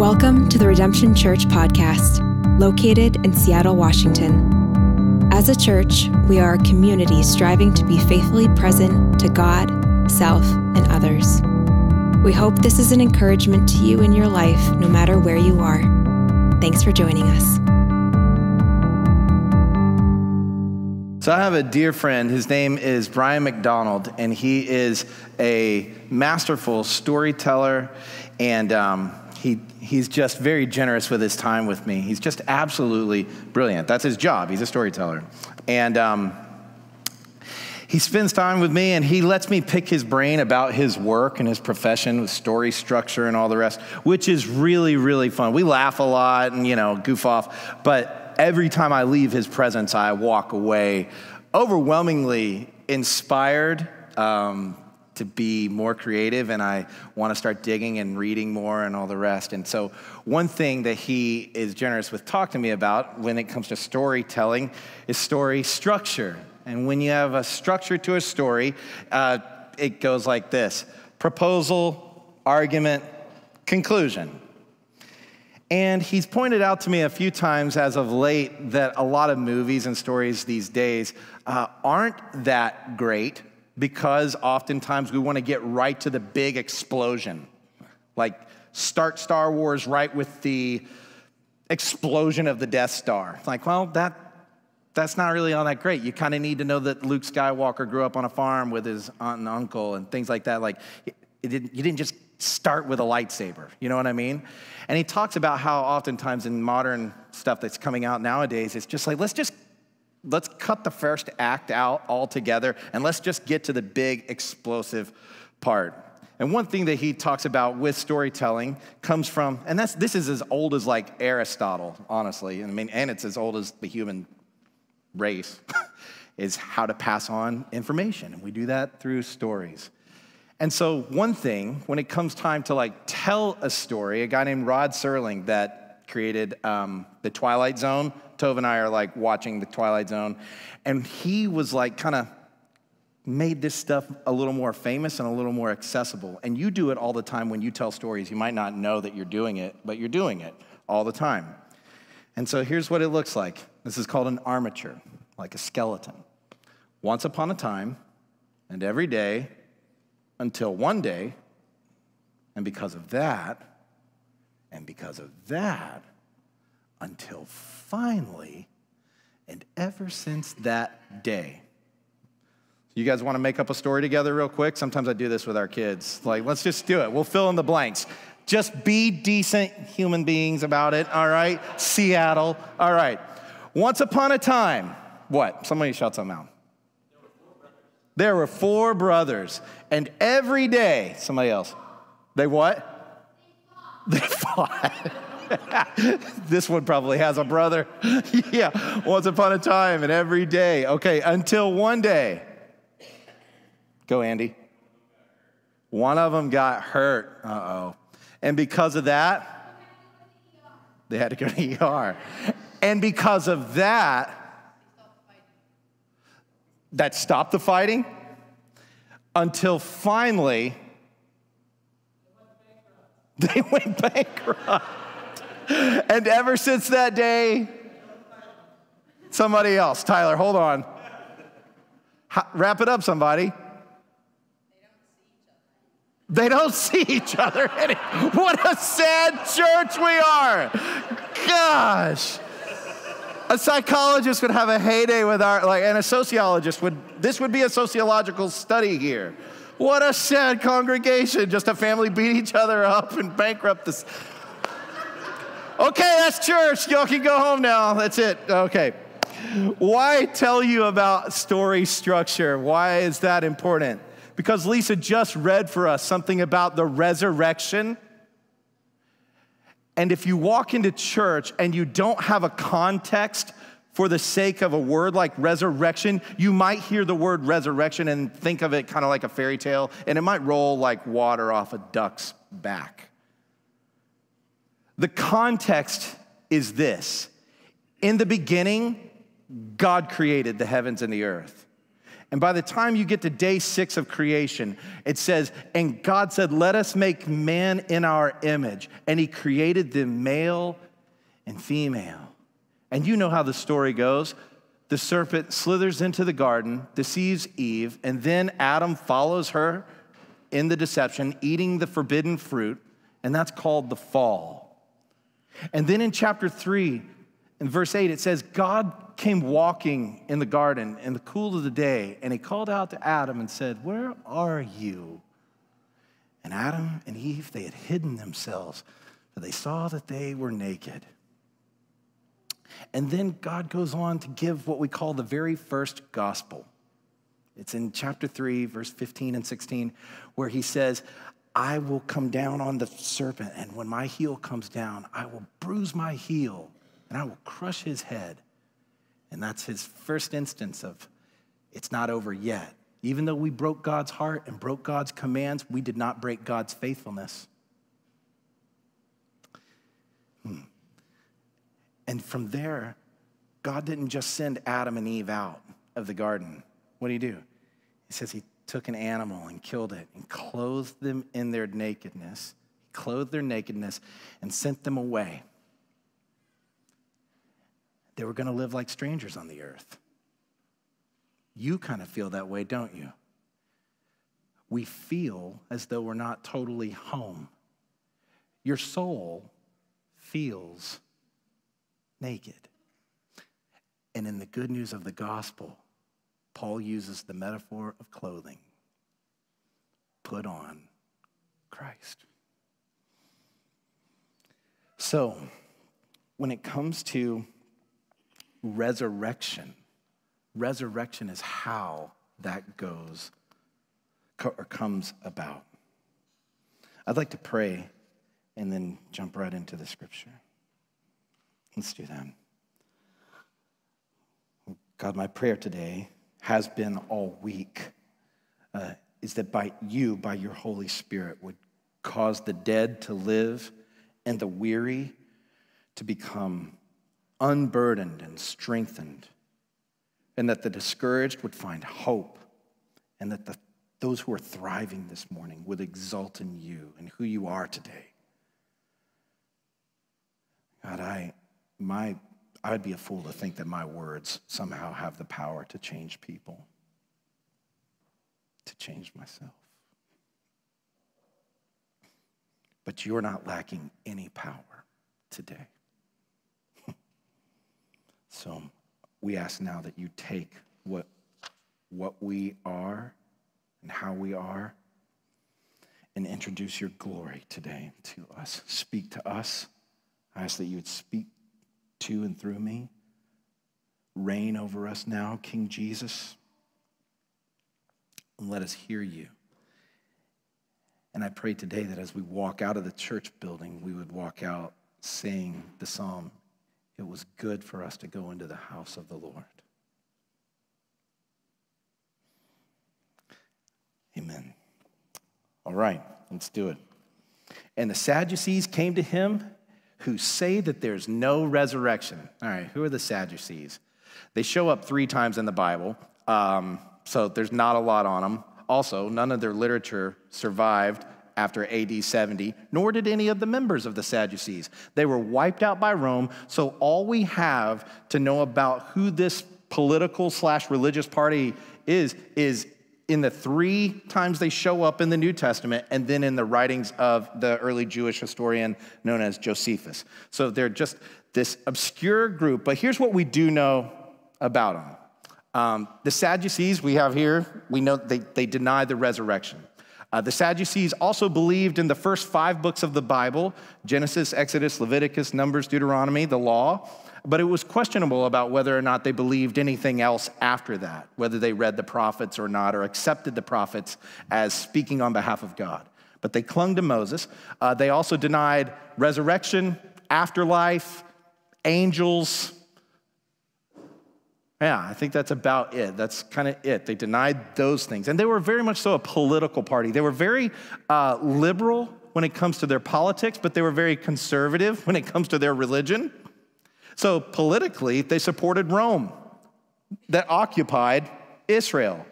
Welcome to the Redemption Church podcast, located in Seattle, Washington. As a church, we are a community striving to be faithfully present to God, self, and others. We hope this is an encouragement to you in your life, no matter where you are. Thanks for joining us. So, I have a dear friend. His name is Brian McDonald, and he is a masterful storyteller and um, he, he's just very generous with his time with me. He's just absolutely brilliant. That's his job. He's a storyteller. And um, he spends time with me and he lets me pick his brain about his work and his profession with story structure and all the rest, which is really, really fun. We laugh a lot and, you know, goof off. But every time I leave his presence, I walk away overwhelmingly inspired. Um, to be more creative and I want to start digging and reading more and all the rest. And so, one thing that he is generous with talking to me about when it comes to storytelling is story structure. And when you have a structure to a story, uh, it goes like this proposal, argument, conclusion. And he's pointed out to me a few times as of late that a lot of movies and stories these days uh, aren't that great because oftentimes we want to get right to the big explosion. Like, start Star Wars right with the explosion of the Death Star. Like, well, that, that's not really all that great. You kind of need to know that Luke Skywalker grew up on a farm with his aunt and uncle and things like that. Like, it didn't, you didn't just start with a lightsaber. You know what I mean? And he talks about how oftentimes in modern stuff that's coming out nowadays, it's just like, let's just let's cut the first act out altogether and let's just get to the big explosive part. And one thing that he talks about with storytelling comes from, and that's this is as old as like Aristotle, honestly. I mean, and it's as old as the human race, is how to pass on information. And we do that through stories. And so, one thing, when it comes time to like tell a story, a guy named Rod Serling that created um, the Twilight Zone Tove and I are like watching the Twilight Zone, and he was like kind of made this stuff a little more famous and a little more accessible. And you do it all the time when you tell stories. You might not know that you're doing it, but you're doing it all the time. And so here's what it looks like this is called an armature, like a skeleton. Once upon a time, and every day, until one day, and because of that, and because of that, until finally, and ever since that day. You guys want to make up a story together real quick? Sometimes I do this with our kids. Like, let's just do it. We'll fill in the blanks. Just be decent human beings about it, all right? Seattle, all right. Once upon a time, what? Somebody shout something out. There were four brothers, and every day, somebody else, they what? They fought. this one probably has a brother. yeah, once upon a time and every day. Okay, until one day. Go, Andy. One of them got hurt. Uh oh. And because of that, they had to go to ER. And because of that, that stopped the fighting until finally they went bankrupt. and ever since that day, somebody else. Tyler, hold on. wrap it up, somebody. They don't see each other. what a sad church we are. Gosh. A psychologist would have a heyday with our, like, and a sociologist would, this would be a sociological study here. What a sad congregation. Just a family beat each other up and bankrupt this. Okay, that's church. Y'all can go home now. That's it. Okay. Why tell you about story structure? Why is that important? Because Lisa just read for us something about the resurrection. And if you walk into church and you don't have a context for the sake of a word like resurrection, you might hear the word resurrection and think of it kind of like a fairy tale, and it might roll like water off a duck's back. The context is this In the beginning, God created the heavens and the earth. And by the time you get to day six of creation, it says, And God said, Let us make man in our image. And he created them male and female. And you know how the story goes. The serpent slithers into the garden, deceives Eve, and then Adam follows her in the deception, eating the forbidden fruit, and that's called the fall. And then in chapter three, in verse 8, it says, God came walking in the garden in the cool of the day, and he called out to Adam and said, Where are you? And Adam and Eve, they had hidden themselves, for they saw that they were naked. And then God goes on to give what we call the very first gospel. It's in chapter 3, verse 15 and 16, where he says, I will come down on the serpent, and when my heel comes down, I will bruise my heel and I will crush his head. And that's his first instance of it's not over yet. Even though we broke God's heart and broke God's commands, we did not break God's faithfulness. Hmm. And from there, God didn't just send Adam and Eve out of the garden. What did he do? He says he took an animal and killed it and clothed them in their nakedness. He clothed their nakedness and sent them away they were going to live like strangers on the earth. You kind of feel that way, don't you? We feel as though we're not totally home. Your soul feels naked. And in the good news of the gospel, Paul uses the metaphor of clothing. Put on Christ. So, when it comes to resurrection. Resurrection is how that goes or comes about. I'd like to pray and then jump right into the scripture. Let's do that. God, my prayer today has been all week uh, is that by you, by your Holy Spirit, would cause the dead to live and the weary to become unburdened and strengthened, and that the discouraged would find hope, and that the, those who are thriving this morning would exult in you and who you are today. God, I, my, I would be a fool to think that my words somehow have the power to change people, to change myself. But you're not lacking any power today. So we ask now that you take what, what we are and how we are and introduce your glory today to us. Speak to us. I ask that you would speak to and through me. Reign over us now, King Jesus. And let us hear you. And I pray today that as we walk out of the church building, we would walk out saying the psalm it was good for us to go into the house of the Lord. Amen. All right, let's do it. And the Sadducees came to him who say that there's no resurrection. All right, who are the Sadducees? They show up three times in the Bible, um, so there's not a lot on them. Also, none of their literature survived after AD 70, nor did any of the members of the Sadducees. They were wiped out by Rome, so all we have to know about who this political slash religious party is, is in the three times they show up in the New Testament and then in the writings of the early Jewish historian known as Josephus. So they're just this obscure group, but here's what we do know about them. Um, the Sadducees we have here, we know they, they deny the resurrection. Uh, the Sadducees also believed in the first five books of the Bible Genesis, Exodus, Leviticus, Numbers, Deuteronomy, the law. But it was questionable about whether or not they believed anything else after that, whether they read the prophets or not, or accepted the prophets as speaking on behalf of God. But they clung to Moses. Uh, they also denied resurrection, afterlife, angels, yeah, I think that's about it. That's kind of it. They denied those things. And they were very much so a political party. They were very uh, liberal when it comes to their politics, but they were very conservative when it comes to their religion. So politically, they supported Rome that occupied Israel.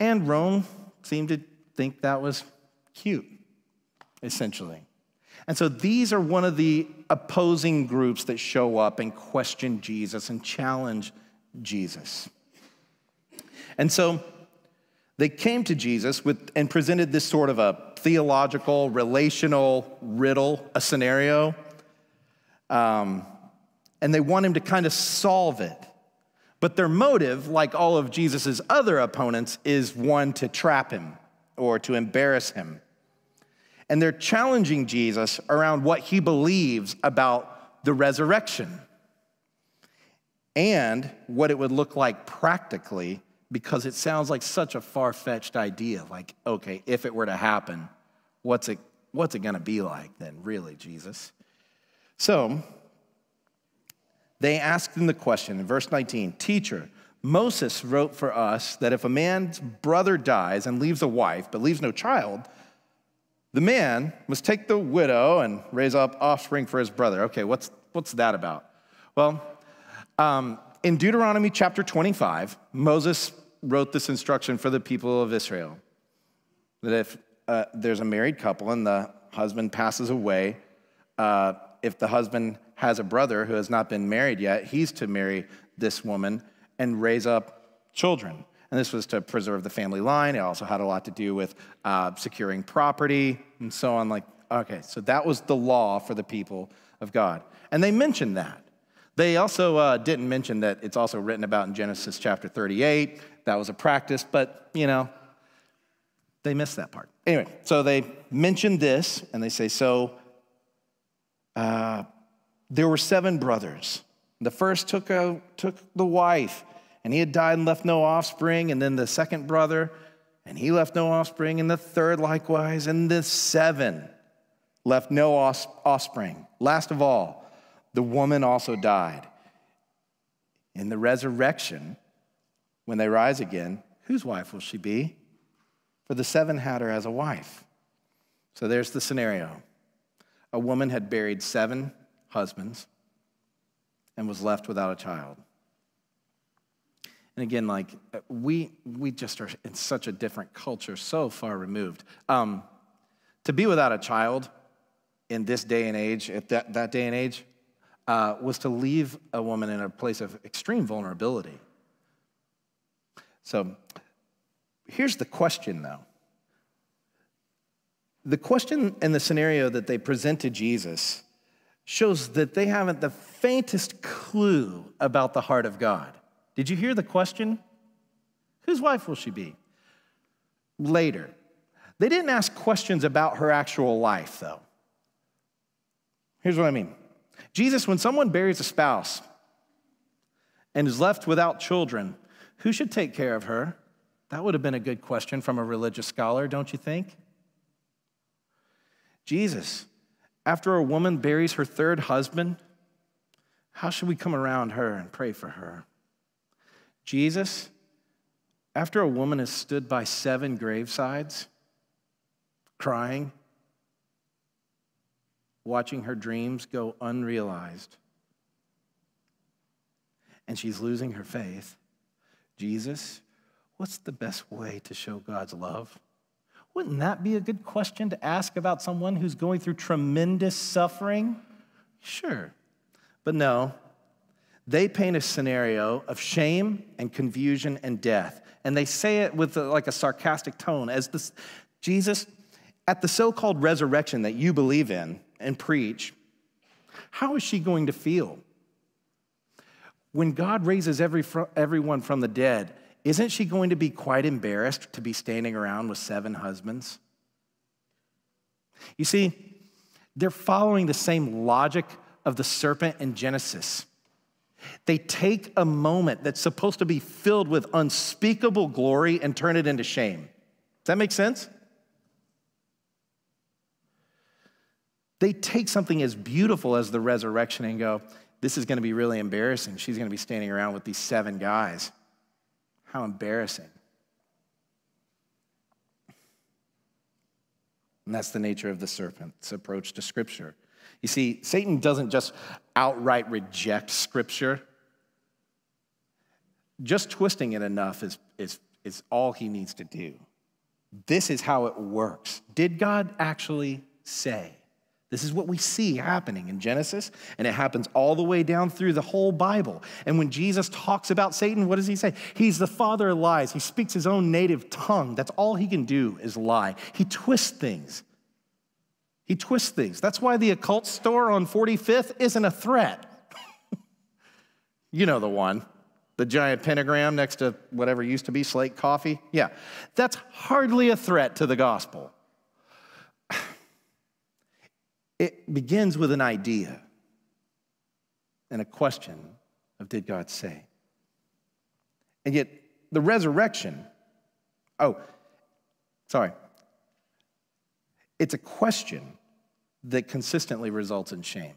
And Rome seemed to think that was cute, essentially. And so these are one of the opposing groups that show up and question Jesus and challenge Jesus. And so they came to Jesus with, and presented this sort of a theological, relational riddle, a scenario. Um, and they want him to kind of solve it. But their motive, like all of Jesus' other opponents, is one to trap him or to embarrass him. And they're challenging Jesus around what he believes about the resurrection and what it would look like practically because it sounds like such a far-fetched idea like okay if it were to happen what's it what's it going to be like then really jesus so they asked him the question in verse 19 teacher moses wrote for us that if a man's brother dies and leaves a wife but leaves no child the man must take the widow and raise up offspring for his brother. Okay what's what's that about? Well um, in Deuteronomy chapter 25, Moses wrote this instruction for the people of Israel that if uh, there's a married couple and the husband passes away, uh, if the husband has a brother who has not been married yet, he's to marry this woman and raise up children. And this was to preserve the family line. It also had a lot to do with uh, securing property and so on. Like, okay, so that was the law for the people of God. And they mentioned that. They also uh, didn't mention that it's also written about in Genesis chapter 38. That was a practice, but you know, they missed that part. Anyway, so they mentioned this and they say, so uh, there were seven brothers. The first took, a, took the wife, and he had died and left no offspring. And then the second brother, and he left no offspring. And the third likewise. And the seven left no offspring. Last of all, the woman also died. In the resurrection, when they rise again, whose wife will she be? For the seven had her as a wife. So there's the scenario. A woman had buried seven husbands and was left without a child. And again, like we we just are in such a different culture, so far removed. Um, to be without a child in this day and age, at that, that day and age, uh, was to leave a woman in a place of extreme vulnerability. So here's the question, though. The question and the scenario that they present to Jesus shows that they haven't the faintest clue about the heart of God. Did you hear the question? Whose wife will she be? Later. They didn't ask questions about her actual life, though. Here's what I mean Jesus, when someone buries a spouse and is left without children, who should take care of her? That would have been a good question from a religious scholar, don't you think? Jesus, after a woman buries her third husband, how should we come around her and pray for her? Jesus, after a woman has stood by seven gravesides, crying, watching her dreams go unrealized. And she's losing her faith. Jesus, what's the best way to show God's love? Wouldn't that be a good question to ask about someone who's going through tremendous suffering? Sure. But no, they paint a scenario of shame and confusion and death. And they say it with a, like a sarcastic tone as this Jesus, at the so called resurrection that you believe in, and preach, how is she going to feel? When God raises every, everyone from the dead, isn't she going to be quite embarrassed to be standing around with seven husbands? You see, they're following the same logic of the serpent in Genesis. They take a moment that's supposed to be filled with unspeakable glory and turn it into shame. Does that make sense? They take something as beautiful as the resurrection and go, this is going to be really embarrassing. She's going to be standing around with these seven guys. How embarrassing. And that's the nature of the serpent's approach to Scripture. You see, Satan doesn't just outright reject Scripture, just twisting it enough is, is, is all he needs to do. This is how it works. Did God actually say? This is what we see happening in Genesis, and it happens all the way down through the whole Bible. And when Jesus talks about Satan, what does he say? He's the father of lies. He speaks his own native tongue. That's all he can do is lie. He twists things. He twists things. That's why the occult store on 45th isn't a threat. you know the one. The giant pentagram next to whatever used to be Slate Coffee. Yeah, that's hardly a threat to the gospel. It begins with an idea and a question of did God say? And yet, the resurrection, oh, sorry, it's a question that consistently results in shame.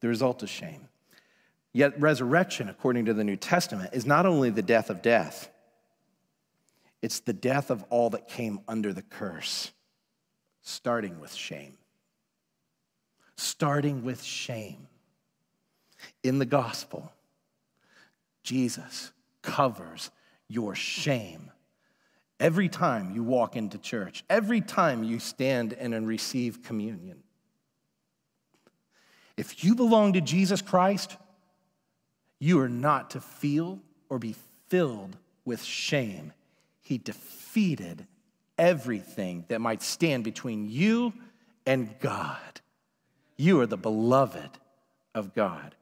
The result is shame. Yet, resurrection, according to the New Testament, is not only the death of death, it's the death of all that came under the curse starting with shame. Starting with shame. In the gospel, Jesus covers your shame. Every time you walk into church, every time you stand and receive communion. If you belong to Jesus Christ, you are not to feel or be filled with shame. He defeated everything that might stand between you and God. You are the beloved of God.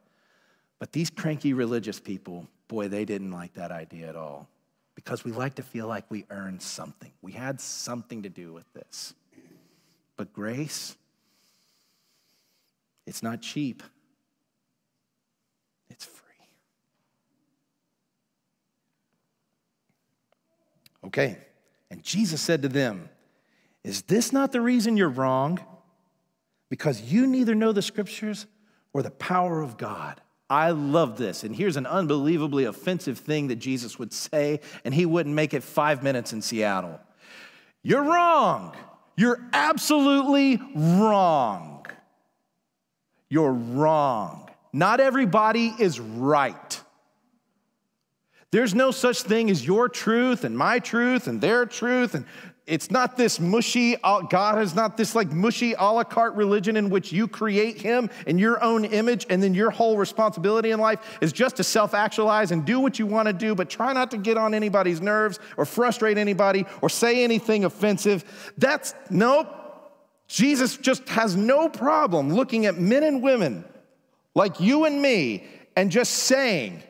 But these cranky religious people, boy, they didn't like that idea at all because we like to feel like we earned something. We had something to do with this. But grace, it's not cheap, it's free. Okay. And Jesus said to them, Is this not the reason you're wrong? Because you neither know the scriptures or the power of God. I love this. And here's an unbelievably offensive thing that Jesus would say, and he wouldn't make it five minutes in Seattle. You're wrong. You're absolutely wrong. You're wrong. Not everybody is right. There's no such thing as your truth and my truth and their truth. And it's not this mushy, uh, God is not this like mushy a la carte religion in which you create Him in your own image, and then your whole responsibility in life is just to self actualize and do what you want to do, but try not to get on anybody's nerves or frustrate anybody or say anything offensive. That's nope. Jesus just has no problem looking at men and women like you and me and just saying,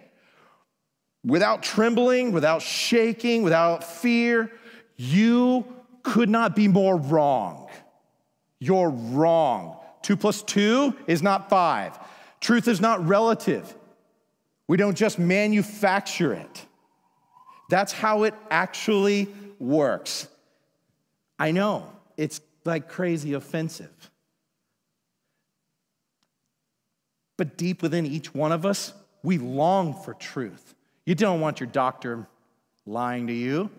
without trembling, without shaking, without fear, you could not be more wrong. You're wrong. Two plus two is not five. Truth is not relative. We don't just manufacture it. That's how it actually works. I know it's like crazy offensive. But deep within each one of us, we long for truth. You don't want your doctor lying to you,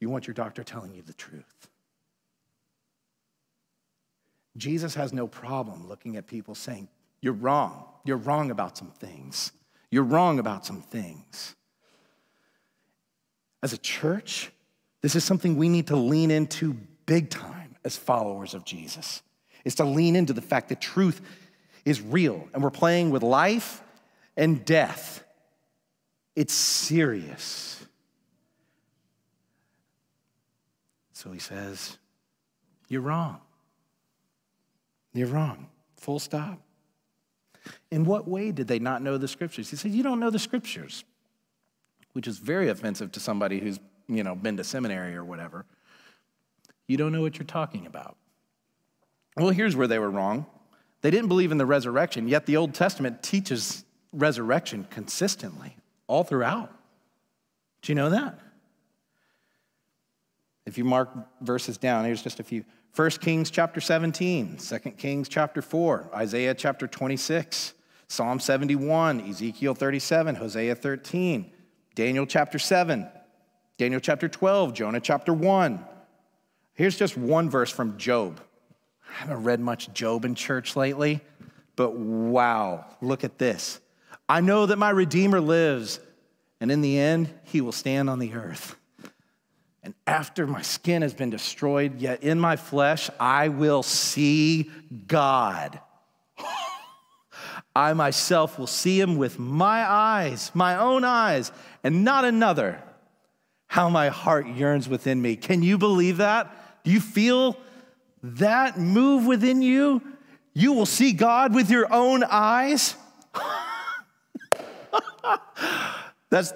you want your doctor telling you the truth. Jesus has no problem looking at people saying, You're wrong. You're wrong about some things. You're wrong about some things. As a church, this is something we need to lean into big time as followers of Jesus. Is to lean into the fact that truth is real and we're playing with life and death. It's serious. So he says, You're wrong. You're wrong. Full stop. In what way did they not know the scriptures? He said, You don't know the scriptures, which is very offensive to somebody who's, you know, been to seminary or whatever. You don't know what you're talking about. Well, here's where they were wrong. They didn't believe in the resurrection, yet the Old Testament teaches resurrection consistently all throughout. Do you know that? If you mark verses down, here's just a few. 1 Kings chapter 17, 2 Kings chapter 4, Isaiah chapter 26, Psalm 71, Ezekiel 37, Hosea 13, Daniel chapter 7, Daniel chapter 12, Jonah chapter 1. Here's just one verse from Job. I haven't read much Job in church lately, but wow, look at this. I know that my Redeemer lives, and in the end, he will stand on the earth. And after my skin has been destroyed, yet in my flesh, I will see God. I myself will see him with my eyes, my own eyes, and not another. How my heart yearns within me. Can you believe that? Do you feel that move within you? You will see God with your own eyes? That's,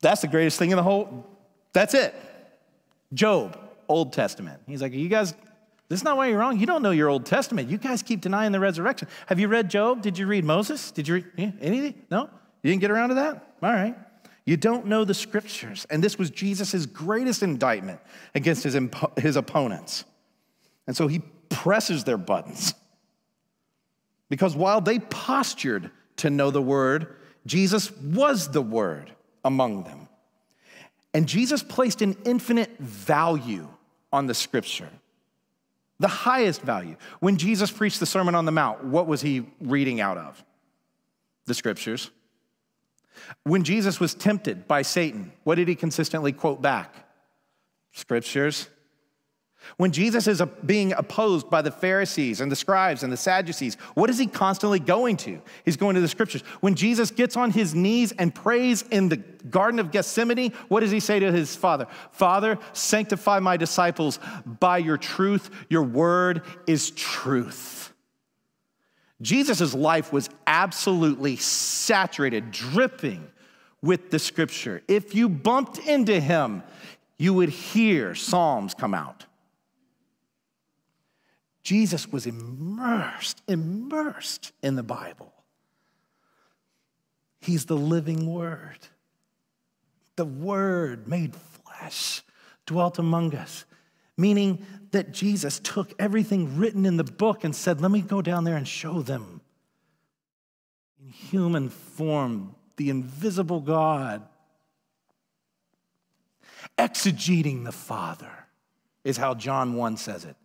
that's the greatest thing in the whole, that's it. Job, Old Testament. He's like, you guys, this is not why you're wrong. You don't know your Old Testament. You guys keep denying the resurrection. Have you read Job? Did you read Moses? Did you read anything? No? You didn't get around to that? All right. You don't know the scriptures. And this was Jesus' greatest indictment against his, impo- his opponents. And so he presses their buttons. Because while they postured to know the word, Jesus was the word among them. And Jesus placed an infinite value on the scripture, the highest value. When Jesus preached the Sermon on the Mount, what was he reading out of? The scriptures. When Jesus was tempted by Satan, what did he consistently quote back? Scriptures. When Jesus is uh, being opposed by the Pharisees and the scribes and the Sadducees, what is he constantly going to? He's going to the scriptures. When Jesus gets on his knees and prays in the Garden of Gethsemane, what does he say to his Father? Father, sanctify my disciples by your truth. Your word is truth. Jesus' life was absolutely saturated, dripping with the scripture. If you bumped into him, you would hear Psalms come out. Jesus was immersed, immersed in the Bible. He's the living Word. The Word made flesh dwelt among us, meaning that Jesus took everything written in the book and said, Let me go down there and show them in human form the invisible God. Exegeting the Father is how John 1 says it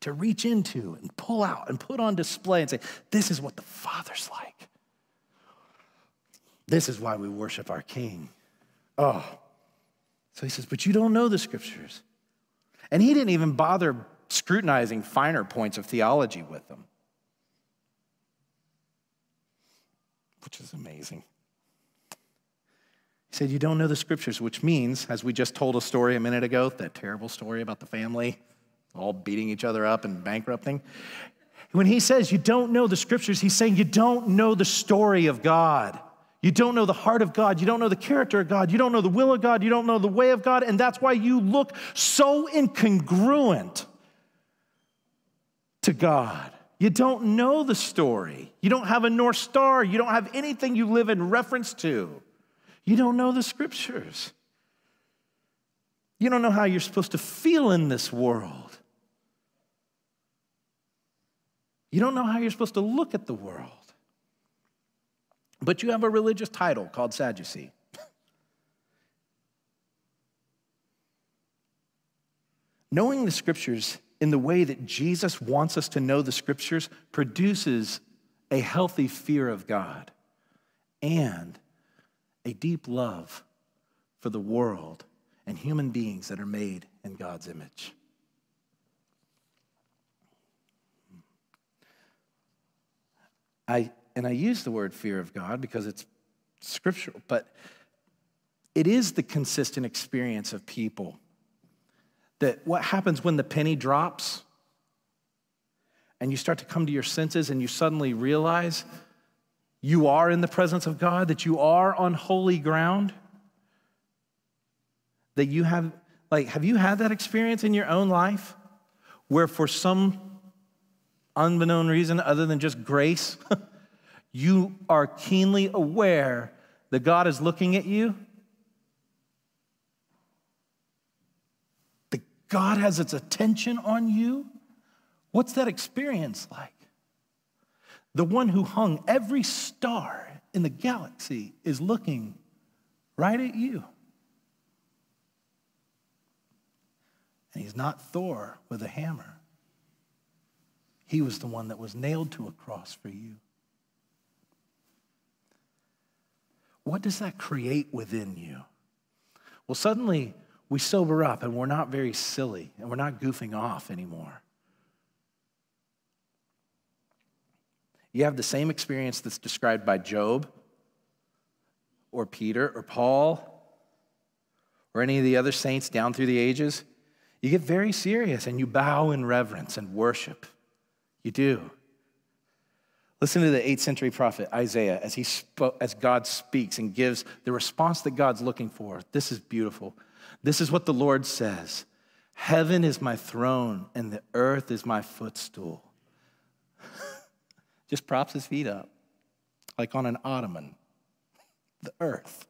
to reach into and pull out and put on display and say, This is what the Father's like. This is why we worship our King. Oh. So he says, But you don't know the scriptures. And he didn't even bother scrutinizing finer points of theology with them, which is amazing. He said, You don't know the scriptures, which means, as we just told a story a minute ago, that terrible story about the family all beating each other up and bankrupting. When he says you don't know the scriptures, he's saying you don't know the story of God. You don't know the heart of God. You don't know the character of God. You don't know the will of God. You don't know the way of God. And that's why you look so incongruent to God. You don't know the story. You don't have a North Star. You don't have anything you live in reference to. You don't know the scriptures. You don't know how you're supposed to feel in this world. You don't know how you're supposed to look at the world. But you have a religious title called Sadducee. Knowing the scriptures in the way that Jesus wants us to know the scriptures produces a healthy fear of God and a deep love for the world and human beings that are made in God's image. I, and I use the word fear of God because it's scriptural, but it is the consistent experience of people that what happens when the penny drops and you start to come to your senses and you suddenly realize you are in the presence of God, that you are on holy ground, that you have, like, have you had that experience in your own life where for some unbeknown reason other than just grace, you are keenly aware that God is looking at you. That God has its attention on you. What's that experience like? The one who hung every star in the galaxy is looking right at you. And he's not Thor with a hammer. He was the one that was nailed to a cross for you. what does that create within you? Well, suddenly we sober up and we're not very silly and we're not goofing off anymore. You have the same experience that's described by Job or Peter or Paul or any of the other saints down through the ages. You get very serious and you bow in reverence and worship. You do. Listen to the 8th century prophet Isaiah as, he spoke, as God speaks and gives the response that God's looking for. This is beautiful. This is what the Lord says Heaven is my throne, and the earth is my footstool. Just props his feet up, like on an ottoman. The earth.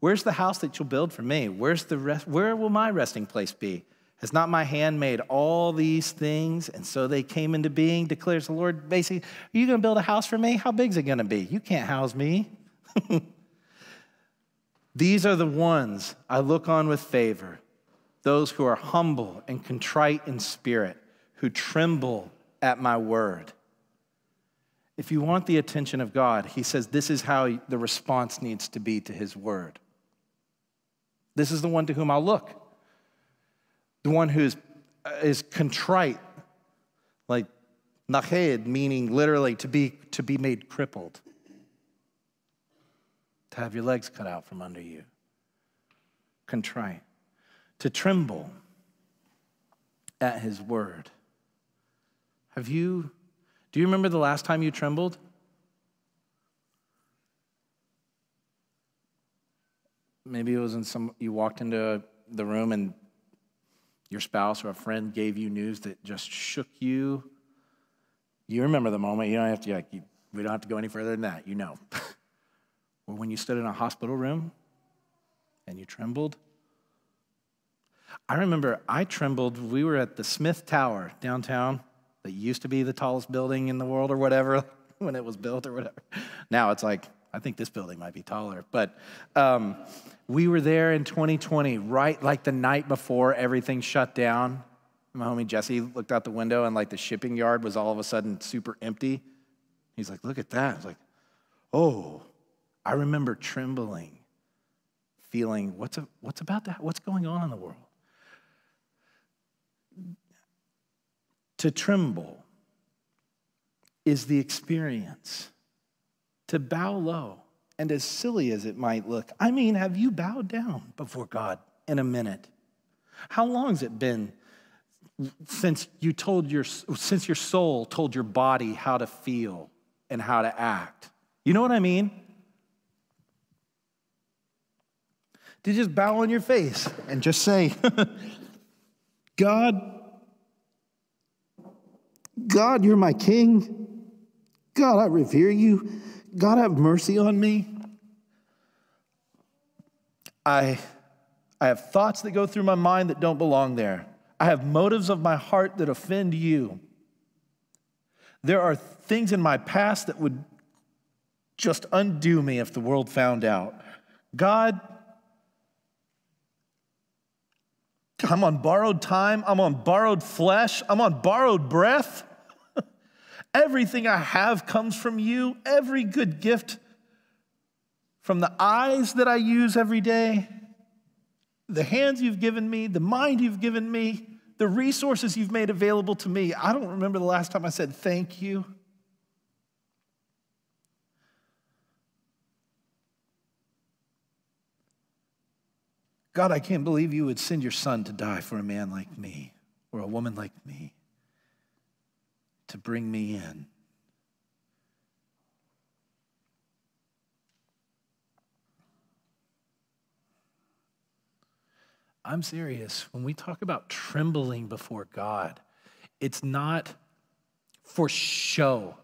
Where's the house that you'll build for me? Where's the rest, where will my resting place be? Has not my hand made all these things? And so they came into being, declares the Lord. Basically, are you going to build a house for me? How big is it going to be? You can't house me. these are the ones I look on with favor those who are humble and contrite in spirit, who tremble at my word. If you want the attention of God, he says this is how the response needs to be to his word. This is the one to whom I'll look the one who is, uh, is contrite, like nached, meaning literally to be, to be made crippled, to have your legs cut out from under you. Contrite, to tremble at his word. Have you, do you remember the last time you trembled? Maybe it was in some, you walked into the room and your spouse or a friend gave you news that just shook you, you remember the moment. You don't have to, like, you, we don't have to go any further than that. You know. or when you stood in a hospital room and you trembled. I remember I trembled. We were at the Smith Tower downtown, that used to be the tallest building in the world or whatever when it was built or whatever. Now it's like I think this building might be taller, but um, we were there in 2020, right like the night before everything shut down. My homie Jesse looked out the window and like the shipping yard was all of a sudden super empty. He's like, look at that. I was like, oh, I remember trembling, feeling, what's, a, what's about that? What's going on in the world? To tremble is the experience to bow low. And as silly as it might look, I mean, have you bowed down before God in a minute? How long has it been since you told your since your soul told your body how to feel and how to act? You know what I mean? To just bow on your face and just say, God, God, you're my king. God, I revere you. God have mercy on me. I, I have thoughts that go through my mind that don't belong there. I have motives of my heart that offend you. There are things in my past that would just undo me if the world found out. God, I'm on borrowed time, I'm on borrowed flesh, I'm on borrowed breath. Everything I have comes from you, every good gift from the eyes that I use every day, the hands you've given me, the mind you've given me, the resources you've made available to me. I don't remember the last time I said thank you. God, I can't believe you would send your son to die for a man like me or a woman like me to bring me in. I'm serious. When we talk about trembling before God, it's not for show.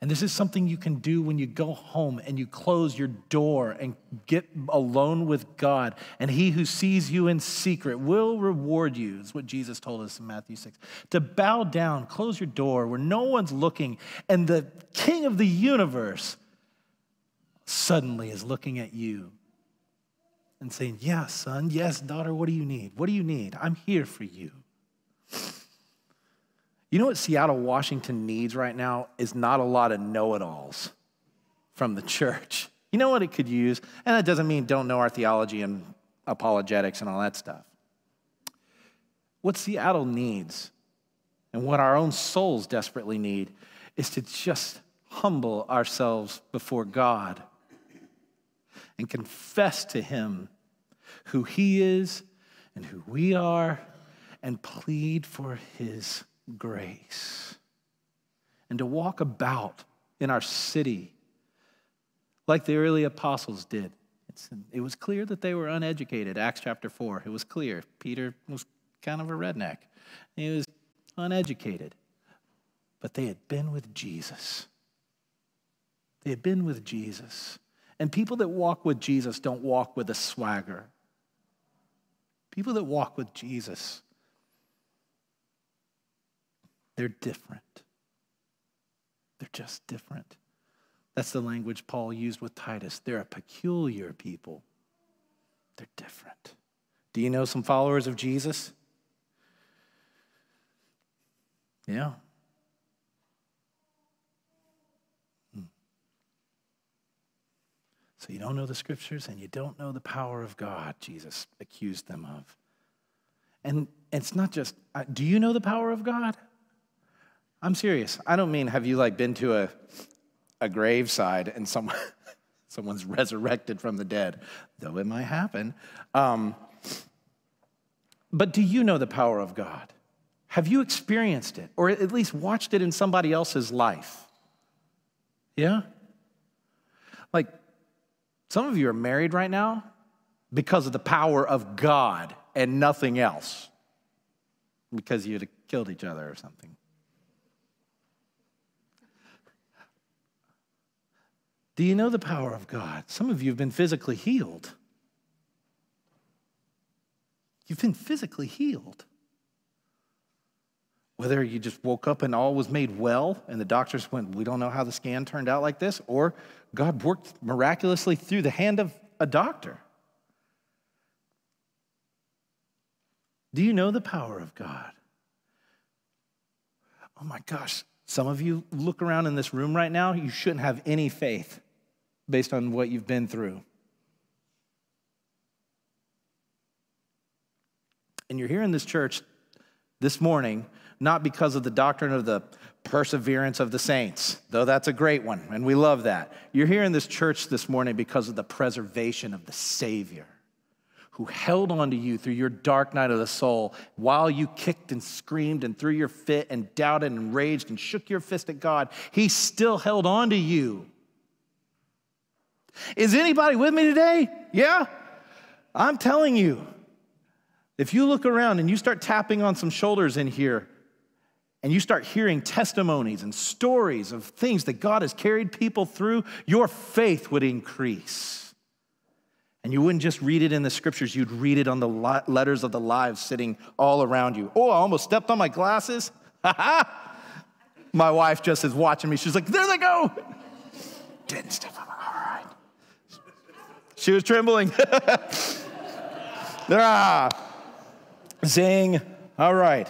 And this is something you can do when you go home and you close your door and get alone with God. And he who sees you in secret will reward you, is what Jesus told us in Matthew 6. To bow down, close your door where no one's looking, and the king of the universe suddenly is looking at you and saying, Yes, son, yes, daughter, what do you need? What do you need? I'm here for you. You know what Seattle, Washington needs right now is not a lot of know it alls from the church. You know what it could use? And that doesn't mean don't know our theology and apologetics and all that stuff. What Seattle needs and what our own souls desperately need is to just humble ourselves before God and confess to Him who He is and who we are and plead for His grace. And to walk about in our city like the early apostles did. It's, it was clear that they were uneducated. Acts chapter 4, it was clear. Peter was kind of a redneck, he was uneducated. But they had been with Jesus. They had been with Jesus. And people that walk with Jesus don't walk with a swagger. People that walk with Jesus, they're different. They're just different. That's the language Paul used with Titus. They're a peculiar people, they're different. Do you know some followers of Jesus? Yeah. Hmm. So you don't know the scriptures and you don't know the power of God, Jesus accused them of. And it's not just, uh, do you know the power of God? I'm serious. I don't mean have you like been to a, a graveside and someone, someone's resurrected from the dead, though it might happen. Um, but do you know the power of God? Have you experienced it or at least watched it in somebody else's life? Yeah? Like, some of you are married right now because of the power of God and nothing else, because you'd have killed each other or something. Do you know the power of God? Some of you have been physically healed. You've been physically healed. Whether you just woke up and all was made well, and the doctors went, We don't know how the scan turned out like this, or God worked miraculously through the hand of a doctor. Do you know the power of God? Oh my gosh, some of you look around in this room right now, you shouldn't have any faith based on what you've been through. And you're here in this church this morning not because of the doctrine of the perseverance of the saints, though that's a great one, and we love that. You're here in this church this morning because of the preservation of the Savior who held on to you through your dark night of the soul while you kicked and screamed and threw your fit and doubted and raged and shook your fist at God. He still held on to you. Is anybody with me today? Yeah? I'm telling you. If you look around and you start tapping on some shoulders in here, and you start hearing testimonies and stories of things that God has carried people through, your faith would increase. And you wouldn't just read it in the scriptures, you'd read it on the letters of the lives sitting all around you. Oh, I almost stepped on my glasses. my wife just is watching me. She's like, there they go. Didn't step on my. She was trembling. ah, zing. All right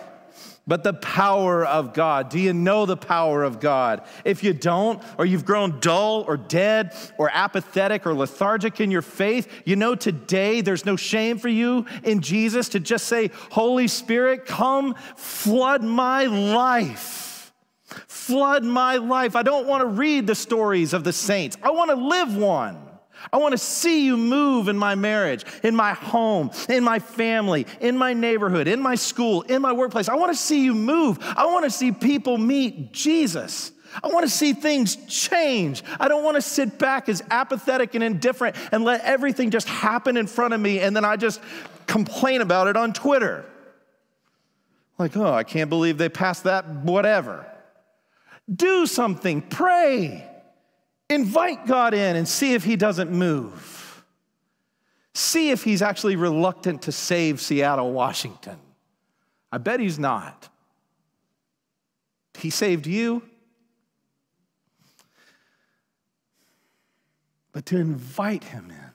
but the power of God. Do you know the power of God? If you don't, or you've grown dull or dead or apathetic or lethargic in your faith, you know today there's no shame for you in Jesus to just say, Holy Spirit, come flood my life. Flood my life. I don't want to read the stories of the saints, I want to live one. I want to see you move in my marriage, in my home, in my family, in my neighborhood, in my school, in my workplace. I want to see you move. I want to see people meet Jesus. I want to see things change. I don't want to sit back as apathetic and indifferent and let everything just happen in front of me and then I just complain about it on Twitter. Like, oh, I can't believe they passed that, whatever. Do something, pray. Invite God in and see if He doesn't move. See if He's actually reluctant to save Seattle, Washington. I bet He's not. He saved you. But to invite Him in,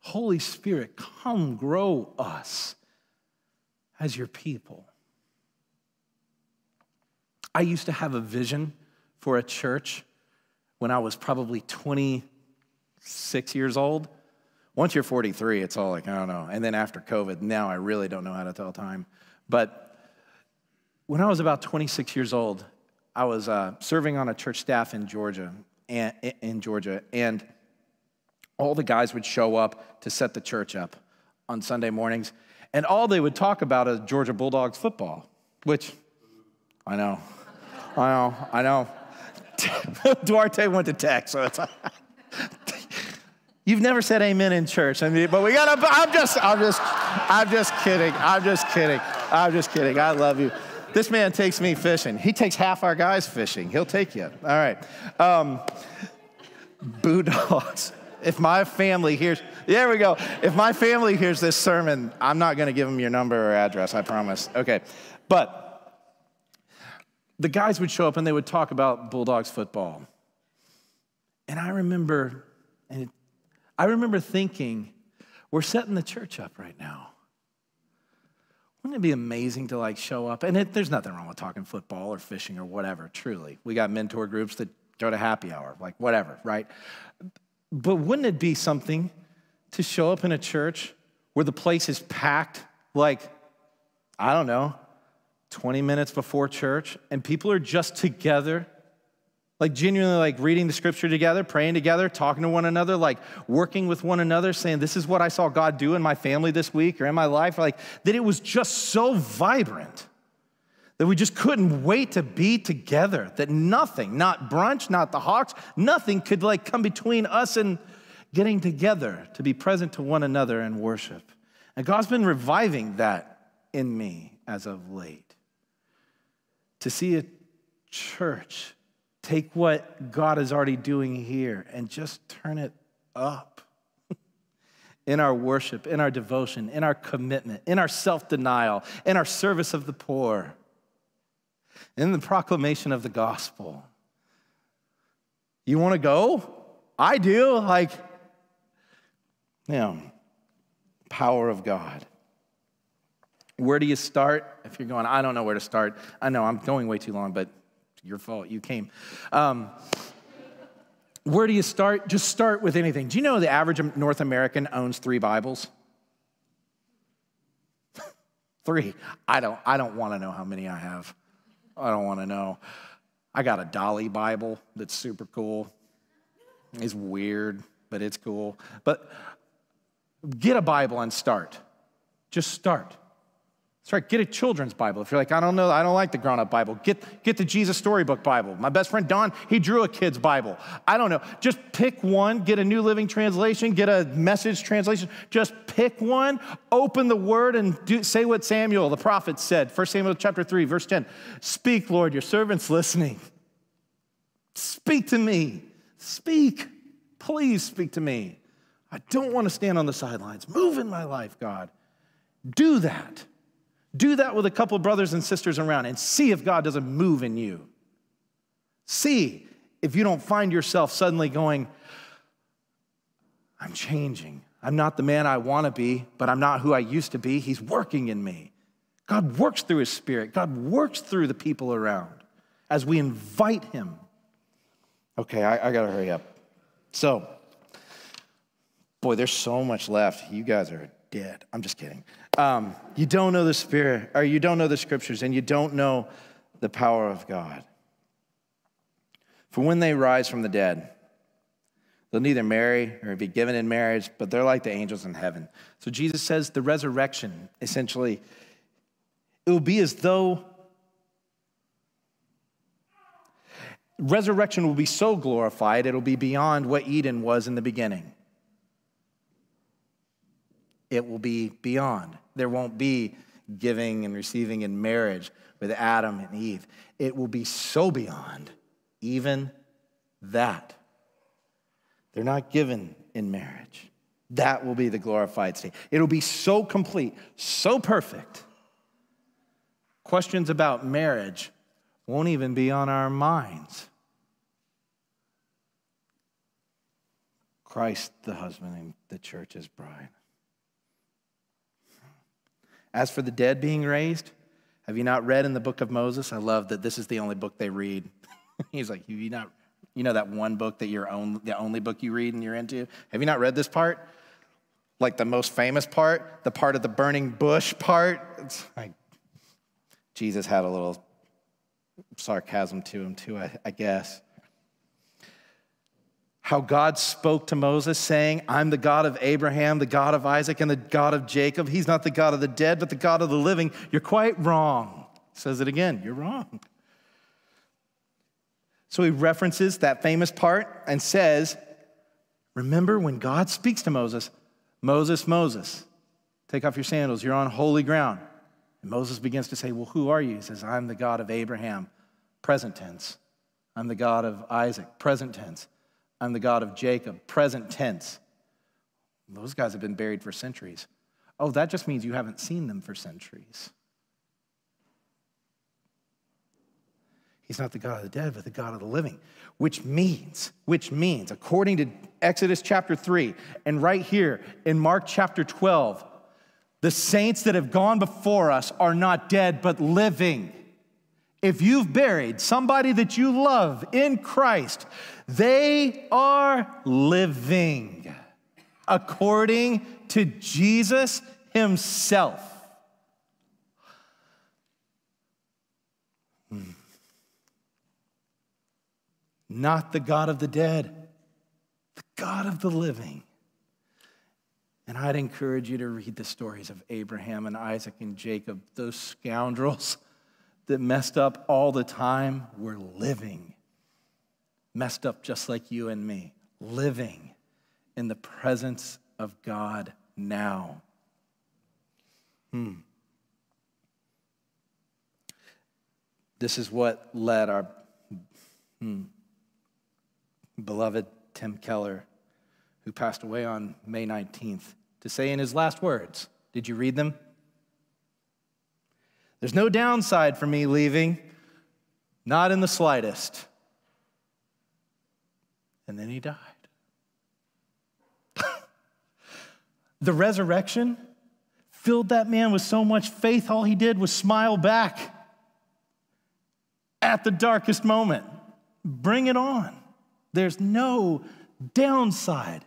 Holy Spirit, come grow us as your people. I used to have a vision for a church when I was probably 26 years old. Once you're 43, it's all like, I don't know. And then after COVID, now I really don't know how to tell time. But when I was about 26 years old, I was uh, serving on a church staff in Georgia, and, in Georgia, and all the guys would show up to set the church up on Sunday mornings, and all they would talk about is Georgia Bulldogs football, which I know, I know, I know. Duarte went to Tech, so it's. You've never said amen in church. I mean, but we gotta, I'm just, I'm just, I'm just kidding. I'm just kidding. I'm just kidding. I love you. This man takes me fishing. He takes half our guys fishing. He'll take you. All right. Um, Bulldogs. If my family hears, there we go. If my family hears this sermon, I'm not going to give them your number or address, I promise. Okay. But the guys would show up and they would talk about Bulldogs football. And I remember, and I remember thinking, we're setting the church up right now. Wouldn't it be amazing to like show up? And it, there's nothing wrong with talking football or fishing or whatever, truly. We got mentor groups that go to happy hour, like whatever, right? But wouldn't it be something to show up in a church where the place is packed, like, I don't know, 20 minutes before church, and people are just together like genuinely like reading the scripture together, praying together, talking to one another, like working with one another, saying, This is what I saw God do in my family this week or in my life. Like that it was just so vibrant that we just couldn't wait to be together. That nothing, not brunch, not the Hawks, nothing could like come between us and getting together to be present to one another and worship. And God's been reviving that in me as of late. To see a church take what God is already doing here and just turn it up in our worship, in our devotion, in our commitment, in our self denial, in our service of the poor, in the proclamation of the gospel. You want to go? I do. Like, know, power of God. Where do you start? If you're going, I don't know where to start. I know I'm going way too long, but your fault. You came. Um, where do you start? Just start with anything. Do you know the average North American owns three Bibles? three. I don't. I don't want to know how many I have. I don't want to know. I got a Dalí Bible that's super cool. It's weird, but it's cool. But get a Bible and start. Just start. Sorry, get a children's Bible. If you're like, I don't know, I don't like the grown up Bible, get, get the Jesus Storybook Bible. My best friend Don, he drew a kid's Bible. I don't know. Just pick one, get a New Living Translation, get a message translation. Just pick one, open the word, and do, say what Samuel, the prophet, said. 1 Samuel chapter 3, verse 10. Speak, Lord, your servant's listening. Speak to me. Speak. Please speak to me. I don't want to stand on the sidelines. Move in my life, God. Do that. Do that with a couple brothers and sisters around and see if God doesn't move in you. See if you don't find yourself suddenly going, I'm changing. I'm not the man I want to be, but I'm not who I used to be. He's working in me. God works through His Spirit, God works through the people around as we invite Him. Okay, I, I got to hurry up. So, boy, there's so much left. You guys are dead. I'm just kidding. Um, you don't know the Spirit, or you don't know the Scriptures, and you don't know the power of God. For when they rise from the dead, they'll neither marry or be given in marriage, but they're like the angels in heaven. So Jesus says the resurrection, essentially, it will be as though resurrection will be so glorified, it'll be beyond what Eden was in the beginning it will be beyond. There won't be giving and receiving in marriage with Adam and Eve. It will be so beyond even that. They're not given in marriage. That will be the glorified state. It'll be so complete, so perfect. Questions about marriage won't even be on our minds. Christ, the husband, and the church, is bride. As for the dead being raised, have you not read in the book of Moses? I love that this is the only book they read. He's like, have you not, You know that one book that you're the only book you read and you're into? Have you not read this part? Like the most famous part, the part of the burning bush part. It's like Jesus had a little sarcasm to him, too, I, I guess how God spoke to Moses, saying, I'm the God of Abraham, the God of Isaac, and the God of Jacob. He's not the God of the dead, but the God of the living. You're quite wrong. Says it again, you're wrong. So he references that famous part and says, Remember when God speaks to Moses, Moses, Moses, take off your sandals, you're on holy ground. And Moses begins to say, Well, who are you? He says, I'm the God of Abraham, present tense. I'm the God of Isaac, present tense. I'm the God of Jacob, present tense. Those guys have been buried for centuries. Oh, that just means you haven't seen them for centuries. He's not the God of the dead, but the God of the living, which means, which means, according to Exodus chapter 3, and right here in Mark chapter 12, the saints that have gone before us are not dead, but living. If you've buried somebody that you love in Christ, they are living according to Jesus Himself. Hmm. Not the God of the dead, the God of the living. And I'd encourage you to read the stories of Abraham and Isaac and Jacob, those scoundrels that messed up all the time were living messed up just like you and me, living in the presence of God now. Hmm. This is what led our hmm, beloved Tim Keller, who passed away on May 19th, to say in his last words Did you read them? There's no downside for me leaving, not in the slightest and then he died. the resurrection filled that man with so much faith, all he did was smile back at the darkest moment. Bring it on. There's no downside.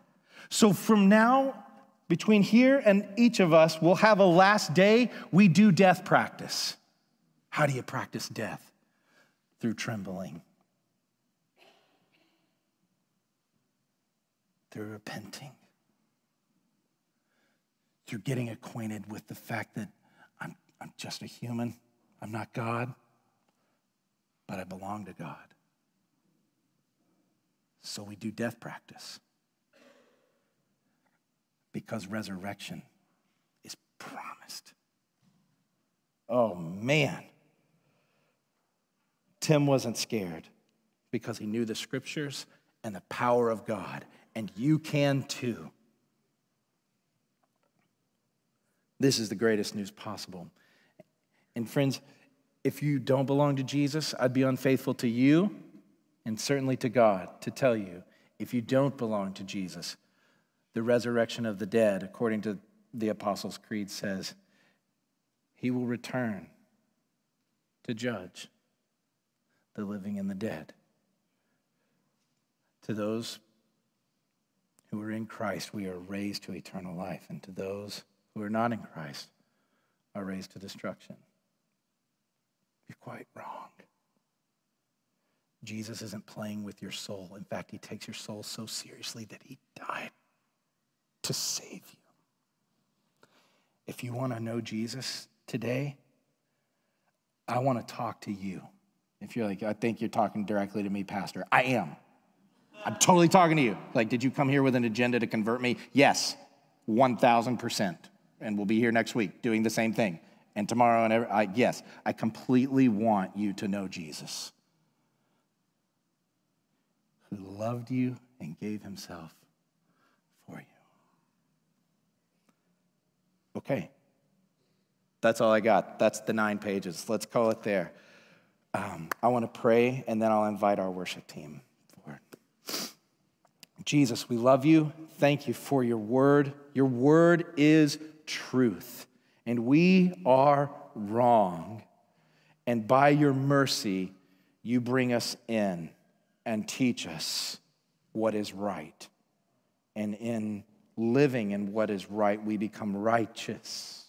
So from now, between here and each of us, we'll have a last day. We do death practice. How do you practice death? Through trembling. Through repenting, through getting acquainted with the fact that I'm, I'm just a human, I'm not God, but I belong to God. So we do death practice because resurrection is promised. Oh man. Tim wasn't scared because he knew the scriptures and the power of God and you can too. This is the greatest news possible. And friends, if you don't belong to Jesus, I'd be unfaithful to you and certainly to God to tell you if you don't belong to Jesus, the resurrection of the dead, according to the Apostles' Creed, says he will return to judge the living and the dead. To those who are in Christ, we are raised to eternal life, and to those who are not in Christ are raised to destruction. You're quite wrong. Jesus isn't playing with your soul. In fact, he takes your soul so seriously that he died to save you. If you want to know Jesus today, I want to talk to you. If you're like, I think you're talking directly to me, Pastor, I am. I'm totally talking to you. Like, did you come here with an agenda to convert me? Yes, 1,000%. And we'll be here next week doing the same thing. And tomorrow and every, I, yes, I completely want you to know Jesus, who loved you and gave himself for you. Okay, that's all I got. That's the nine pages. Let's call it there. Um, I want to pray, and then I'll invite our worship team. Jesus, we love you. Thank you for your word. Your word is truth, and we are wrong. And by your mercy, you bring us in. and teach us what is right. And in living in what is right, we become righteous.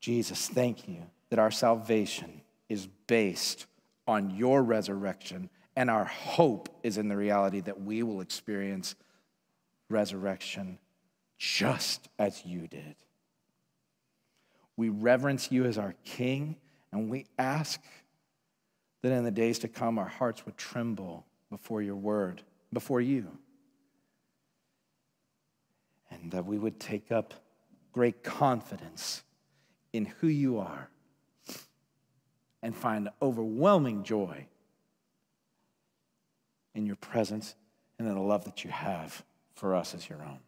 Jesus, thank you that our salvation is based on your resurrection, and our hope is in the reality that we will experience resurrection just as you did. We reverence you as our King, and we ask that in the days to come our hearts would tremble before your word, before you, and that we would take up great confidence in who you are and find overwhelming joy in your presence and in the love that you have for us as your own.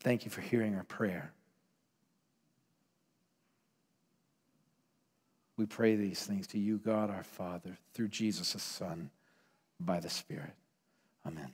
Thank you for hearing our prayer. We pray these things to you, God our Father, through Jesus, the Son, by the Spirit. Amen.